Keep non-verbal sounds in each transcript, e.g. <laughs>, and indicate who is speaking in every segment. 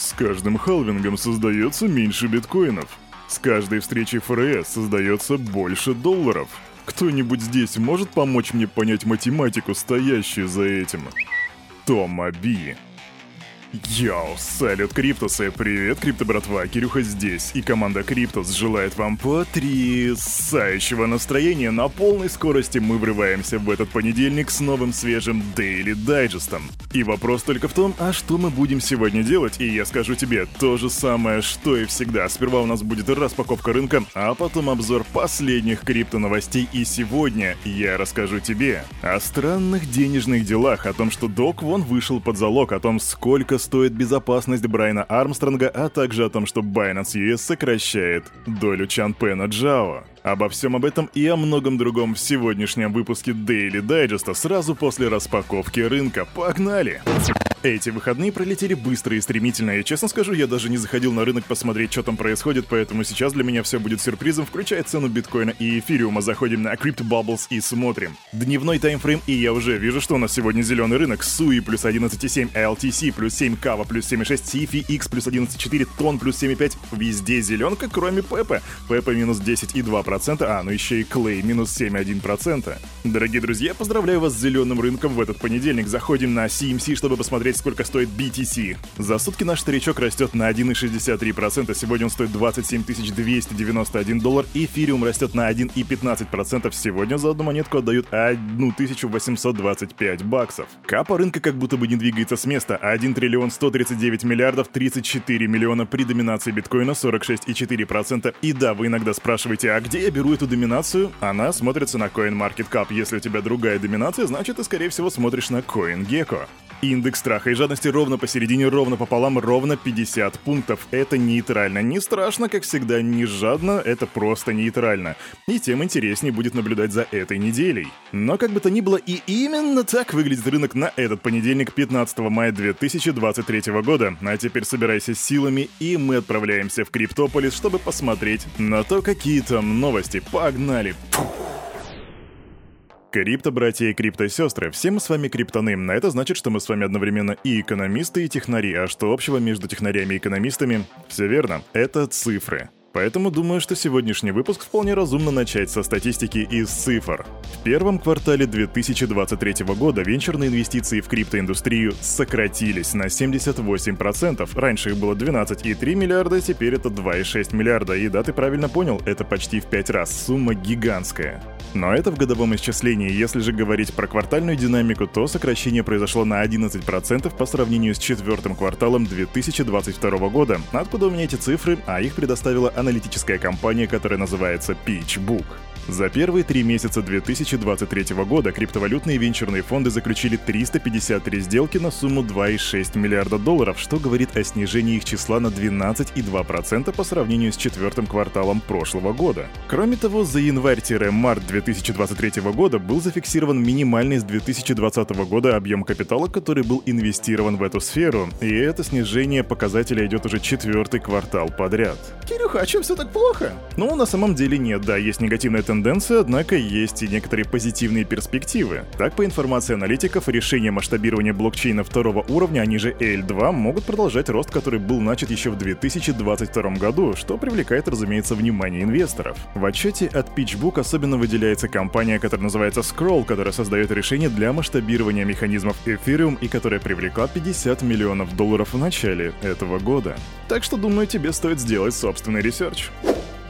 Speaker 1: С каждым халвингом создается меньше биткоинов. С каждой встречей ФРС создается больше долларов. Кто-нибудь здесь может помочь мне понять математику, стоящую за этим? Тома Би. Yo, салют, Криптусы! Привет, Крипто братва, Кирюха здесь, и команда Криптус желает вам потрясающего настроения. На полной скорости мы врываемся в этот понедельник с новым свежим Daily Дайджестом. И вопрос только в том, а что мы будем сегодня делать? И я скажу тебе то же самое, что и всегда. Сперва у нас будет распаковка рынка, а потом обзор последних крипто новостей. И сегодня я расскажу тебе о странных денежных делах, о том, что Док Вон вышел под залог, о том, сколько стоит безопасность Брайана Армстронга, а также о том, что Binance US сокращает долю Чанпена Джао. Обо всем об этом и о многом другом в сегодняшнем выпуске Daily Digest сразу после распаковки рынка. Погнали! Эти выходные пролетели быстро и стремительно, и честно скажу, я даже не заходил на рынок посмотреть, что там происходит, поэтому сейчас для меня все будет сюрпризом, включая цену биткоина и эфириума. Заходим на CryptoBubbles и смотрим. Дневной таймфрейм, и я уже вижу, что у нас сегодня зеленый рынок. Суи плюс 11,7, LTC плюс 7, Кава плюс 7,6, Сифи X плюс 11,4, Тон плюс 7,5. Везде зеленка, кроме Пепа. Пепа минус 10,2%, а, ну еще и Клей минус 7,1%. Дорогие друзья, поздравляю вас с зеленым рынком в этот понедельник. Заходим на CMC, чтобы посмотреть, сколько стоит BTC. За сутки наш старичок растет на 1,63%, сегодня он стоит 27 291 доллар, эфириум растет на 1,15%, сегодня за одну монетку отдают 1825 баксов. Капа рынка как будто бы не двигается с места, 1 триллион 139 миллиардов 34 миллиона при доминации биткоина 46,4%. И да, вы иногда спрашиваете, а где я беру эту доминацию? Она смотрится на CoinMarketCap. Если у тебя другая доминация, значит ты скорее всего смотришь на CoinGecko. Индекс страха и жадности ровно посередине, ровно пополам, ровно 50 пунктов. Это нейтрально. Не страшно, как всегда, не жадно, это просто нейтрально. И тем интереснее будет наблюдать за этой неделей. Но как бы то ни было, и именно так выглядит рынок на этот понедельник, 15 мая 2023 года. А теперь собирайся силами, и мы отправляемся в Криптополис, чтобы посмотреть на то, какие там новости. Погнали! Фух. Крипто-братья и крипто-сестры, все мы с вами криптоны, а это значит, что мы с вами одновременно и экономисты, и технари, а что общего между технарями и экономистами? Все верно, это цифры. Поэтому думаю, что сегодняшний выпуск вполне разумно начать со статистики из цифр. В первом квартале 2023 года венчурные инвестиции в криптоиндустрию сократились на 78%. Раньше их было 12,3 миллиарда, теперь это 2,6 миллиарда. И да, ты правильно понял, это почти в 5 раз. Сумма гигантская. Но это в годовом исчислении. Если же говорить про квартальную динамику, то сокращение произошло на 11% по сравнению с четвертым кварталом 2022 года. Откуда у меня эти цифры? А их предоставила аналитическая компания, которая называется PitchBook. За первые три месяца 2023 года криптовалютные венчурные фонды заключили 353 сделки на сумму 2,6 миллиарда долларов, что говорит о снижении их числа на 12,2% по сравнению с четвертым кварталом прошлого года. Кроме того, за январь-март 2023 года был зафиксирован минимальный с 2020 года объем капитала, который был инвестирован в эту сферу, и это снижение показателя идет уже четвертый квартал подряд. Кирюха, а чем все так плохо? Ну, на самом деле нет, да, есть негативная тенденция однако есть и некоторые позитивные перспективы. Так, по информации аналитиков, решения масштабирования блокчейна второго уровня, они же L2, могут продолжать рост, который был начат еще в 2022 году, что привлекает, разумеется, внимание инвесторов. В отчете от PitchBook особенно выделяется компания, которая называется Scroll, которая создает решения для масштабирования механизмов Ethereum и которая привлекла 50 миллионов долларов в начале этого года. Так что, думаю, тебе стоит сделать собственный research.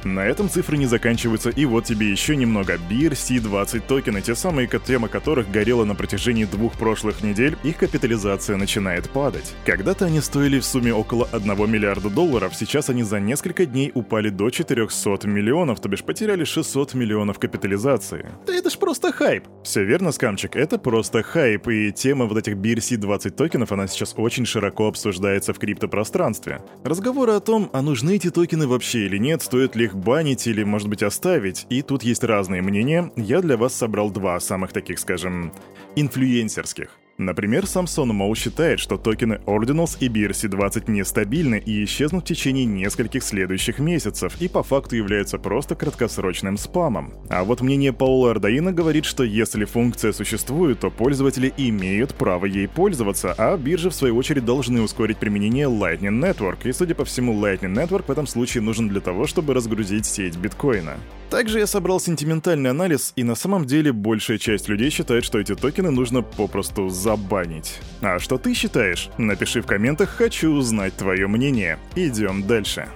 Speaker 1: На этом цифры не заканчиваются, и вот тебе еще немного. BRC-20 токены, те самые, тема которых горела на протяжении двух прошлых недель, их капитализация начинает падать. Когда-то они стоили в сумме около 1 миллиарда долларов, сейчас они за несколько дней упали до 400 миллионов, то бишь потеряли 600 миллионов капитализации. Да это ж просто хайп! Все верно, скамчик, это просто хайп, и тема вот этих BRC-20 токенов, она сейчас очень широко обсуждается в криптопространстве. Разговоры о том, а нужны эти токены вообще или нет, стоит ли их банить или, может быть, оставить. И тут есть разные мнения. Я для вас собрал два самых таких, скажем, инфлюенсерских. Например, Samsung Mo считает, что токены Ordinals и BRC-20 нестабильны и исчезнут в течение нескольких следующих месяцев, и по факту являются просто краткосрочным спамом. А вот мнение Паула Ардаина говорит, что если функция существует, то пользователи имеют право ей пользоваться, а биржи в свою очередь должны ускорить применение Lightning Network, и судя по всему Lightning Network в этом случае нужен для того, чтобы разгрузить сеть биткоина. Также я собрал сентиментальный анализ, и на самом деле большая часть людей считает, что эти токены нужно попросту забанить. А что ты считаешь? Напиши в комментах, хочу узнать твое мнение. Идем дальше.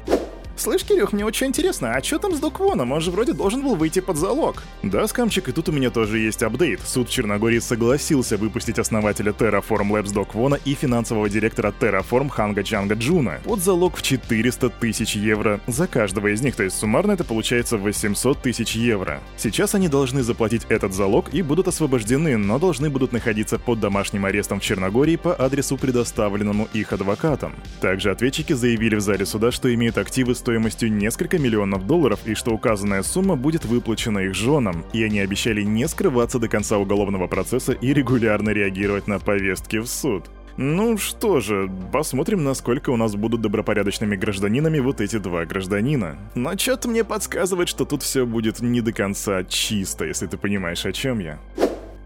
Speaker 2: Слышь, Кирюх, мне очень интересно, а что там с До Квоном? Он же вроде должен был выйти под залог.
Speaker 1: Да, скамчик, и тут у меня тоже есть апдейт. Суд Черногории согласился выпустить основателя Terraform Labs До Квона и финансового директора Terraform Ханга Чанга Джуна под залог в 400 тысяч евро за каждого из них, то есть суммарно это получается 800 тысяч евро. Сейчас они должны заплатить этот залог и будут освобождены, но должны будут находиться под домашним арестом в Черногории по адресу, предоставленному их адвокатам. Также ответчики заявили в зале суда, что имеют активы стоимостью несколько миллионов долларов и что указанная сумма будет выплачена их женам, и они обещали не скрываться до конца уголовного процесса и регулярно реагировать на повестки в суд. Ну что же, посмотрим, насколько у нас будут добропорядочными гражданинами вот эти два гражданина. Но что-то мне подсказывает, что тут все будет не до конца чисто, если ты понимаешь, о чем я.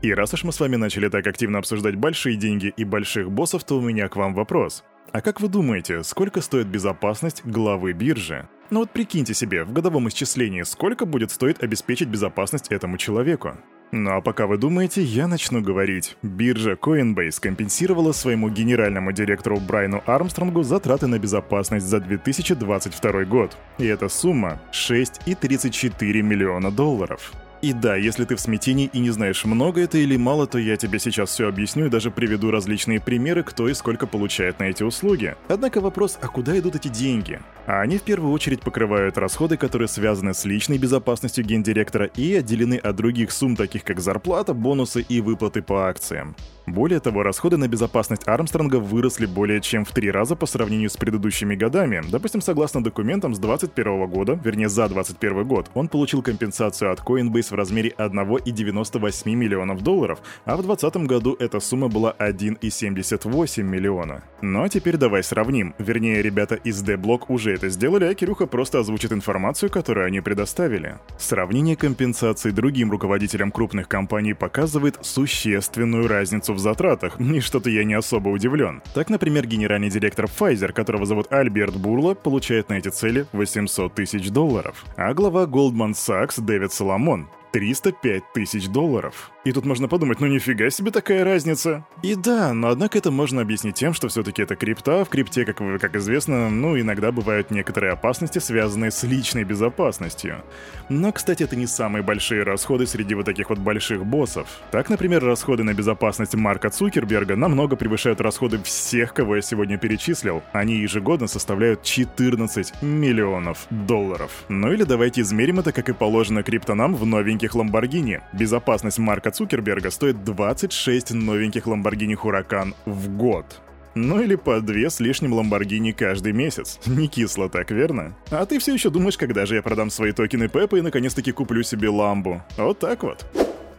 Speaker 1: И раз уж мы с вами начали так активно обсуждать большие деньги и больших боссов, то у меня к вам вопрос. А как вы думаете, сколько стоит безопасность главы биржи? Ну вот прикиньте себе, в годовом исчислении сколько будет стоить обеспечить безопасность этому человеку? Ну а пока вы думаете, я начну говорить. Биржа Coinbase компенсировала своему генеральному директору Брайану Армстронгу затраты на безопасность за 2022 год. И эта сумма 6,34 миллиона долларов. И да, если ты в смятении и не знаешь, много это или мало, то я тебе сейчас все объясню и даже приведу различные примеры, кто и сколько получает на эти услуги. Однако вопрос, а куда идут эти деньги? А они в первую очередь покрывают расходы, которые связаны с личной безопасностью гендиректора и отделены от других сумм, таких как зарплата, бонусы и выплаты по акциям. Более того, расходы на безопасность Армстронга выросли более чем в три раза по сравнению с предыдущими годами. Допустим, согласно документам с 2021 года, вернее за 2021 год, он получил компенсацию от Coinbase в размере 1,98 миллионов долларов, а в 2020 году эта сумма была 1,78 миллиона. Ну а теперь давай сравним. Вернее, ребята из D-Block уже это сделали, а Кирюха просто озвучит информацию, которую они предоставили. Сравнение компенсации другим руководителям крупных компаний показывает существенную разницу в затратах, <laughs> и что-то я не особо удивлен. Так, например, генеральный директор Pfizer, которого зовут Альберт Бурло, получает на эти цели 800 тысяч долларов, а глава Goldman Sachs Дэвид Соломон 305 тысяч долларов. И тут можно подумать, ну нифига себе такая разница. И да, но однако это можно объяснить тем, что все-таки это крипта, в крипте, как, как известно, ну иногда бывают некоторые опасности, связанные с личной безопасностью. Но, кстати, это не самые большие расходы среди вот таких вот больших боссов. Так, например, расходы на безопасность Марка Цукерберга намного превышают расходы всех, кого я сегодня перечислил. Они ежегодно составляют 14 миллионов долларов. Ну или давайте измерим это, как и положено криптонам в новеньких Ламборгини. Безопасность Марка Цукерберга стоит 26 новеньких Lamborghini Huracan в год. Ну или по две с лишним Ламборгини каждый месяц. Не кисло так, верно? А ты все еще думаешь, когда же я продам свои токены Пеппа и наконец-таки куплю себе ламбу. Вот так вот.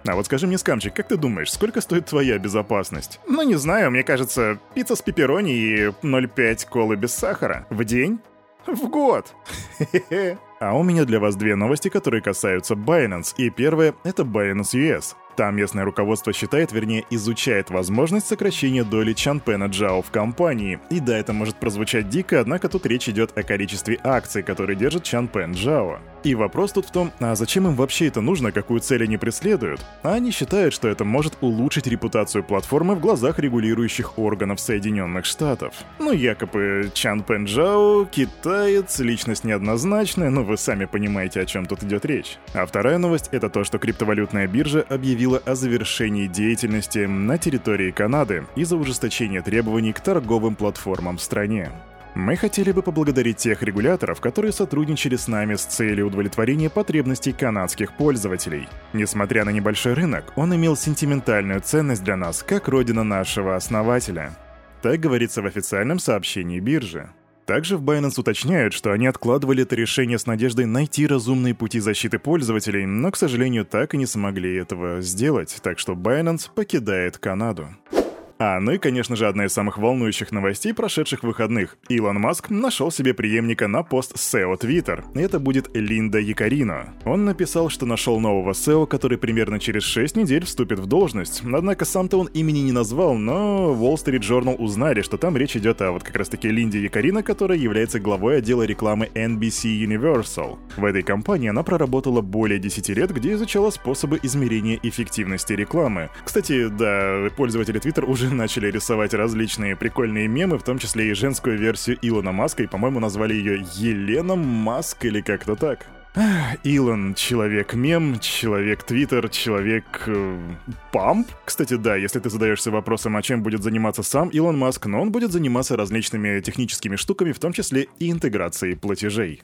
Speaker 1: А вот скажи мне, скамчик, как ты думаешь, сколько стоит твоя безопасность? Ну не знаю, мне кажется, пицца с пепперони и 0,5 колы без сахара. В день? В год. А у меня для вас две новости, которые касаются Binance. И первая — это Binance US. Там местное руководство считает, вернее, изучает возможность сокращения доли Чанпена Джао в компании. И да, это может прозвучать дико, однако тут речь идет о количестве акций, которые держит Чанпен Джао. И вопрос тут в том, а зачем им вообще это нужно, какую цель они преследуют? А они считают, что это может улучшить репутацию платформы в глазах регулирующих органов Соединенных Штатов. Ну, якобы Чан Пен Джао, китаец, личность неоднозначная, но вы сами понимаете, о чем тут идет речь. А вторая новость — это то, что криптовалютная биржа объявила о завершении деятельности на территории Канады из-за ужесточения требований к торговым платформам в стране. Мы хотели бы поблагодарить тех регуляторов, которые сотрудничали с нами с целью удовлетворения потребностей канадских пользователей. Несмотря на небольшой рынок, он имел сентиментальную ценность для нас, как родина нашего основателя. Так говорится в официальном сообщении биржи. Также в Binance уточняют, что они откладывали это решение с надеждой найти разумные пути защиты пользователей, но, к сожалению, так и не смогли этого сделать, так что Binance покидает Канаду. А ну и, конечно же, одна из самых волнующих новостей прошедших выходных. Илон Маск нашел себе преемника на пост SEO Twitter. Это будет Линда Якарино. Он написал, что нашел нового SEO, который примерно через 6 недель вступит в должность. Однако сам-то он имени не назвал, но Wall Street Journal узнали, что там речь идет о вот как раз-таки Линде Якарино, которая является главой отдела рекламы NBC Universal. В этой компании она проработала более 10 лет, где изучала способы измерения эффективности рекламы. Кстати, да, пользователи Twitter уже <laughs> начали рисовать различные прикольные мемы, в том числе и женскую версию Илона Маска, и, по-моему, назвали ее Елена Маск или как-то так. Илон — человек-мем, человек-твиттер, человек-pump. Э, Кстати, да, если ты задаешься вопросом, о чем будет заниматься сам Илон Маск, но он будет заниматься различными техническими штуками, в том числе и интеграцией платежей.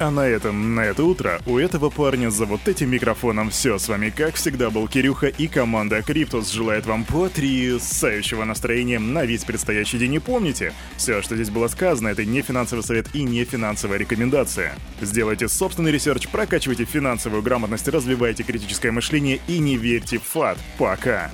Speaker 1: А на этом, на это утро, у этого парня за вот этим микрофоном все. С вами, как всегда, был Кирюха и команда Криптус желает вам потрясающего настроения на весь предстоящий день. И помните, все, что здесь было сказано, это не финансовый совет и не финансовая рекомендация. Сделайте собственный research, прокачивайте финансовую грамотность, развивайте критическое мышление и не верьте в FUD. Пока!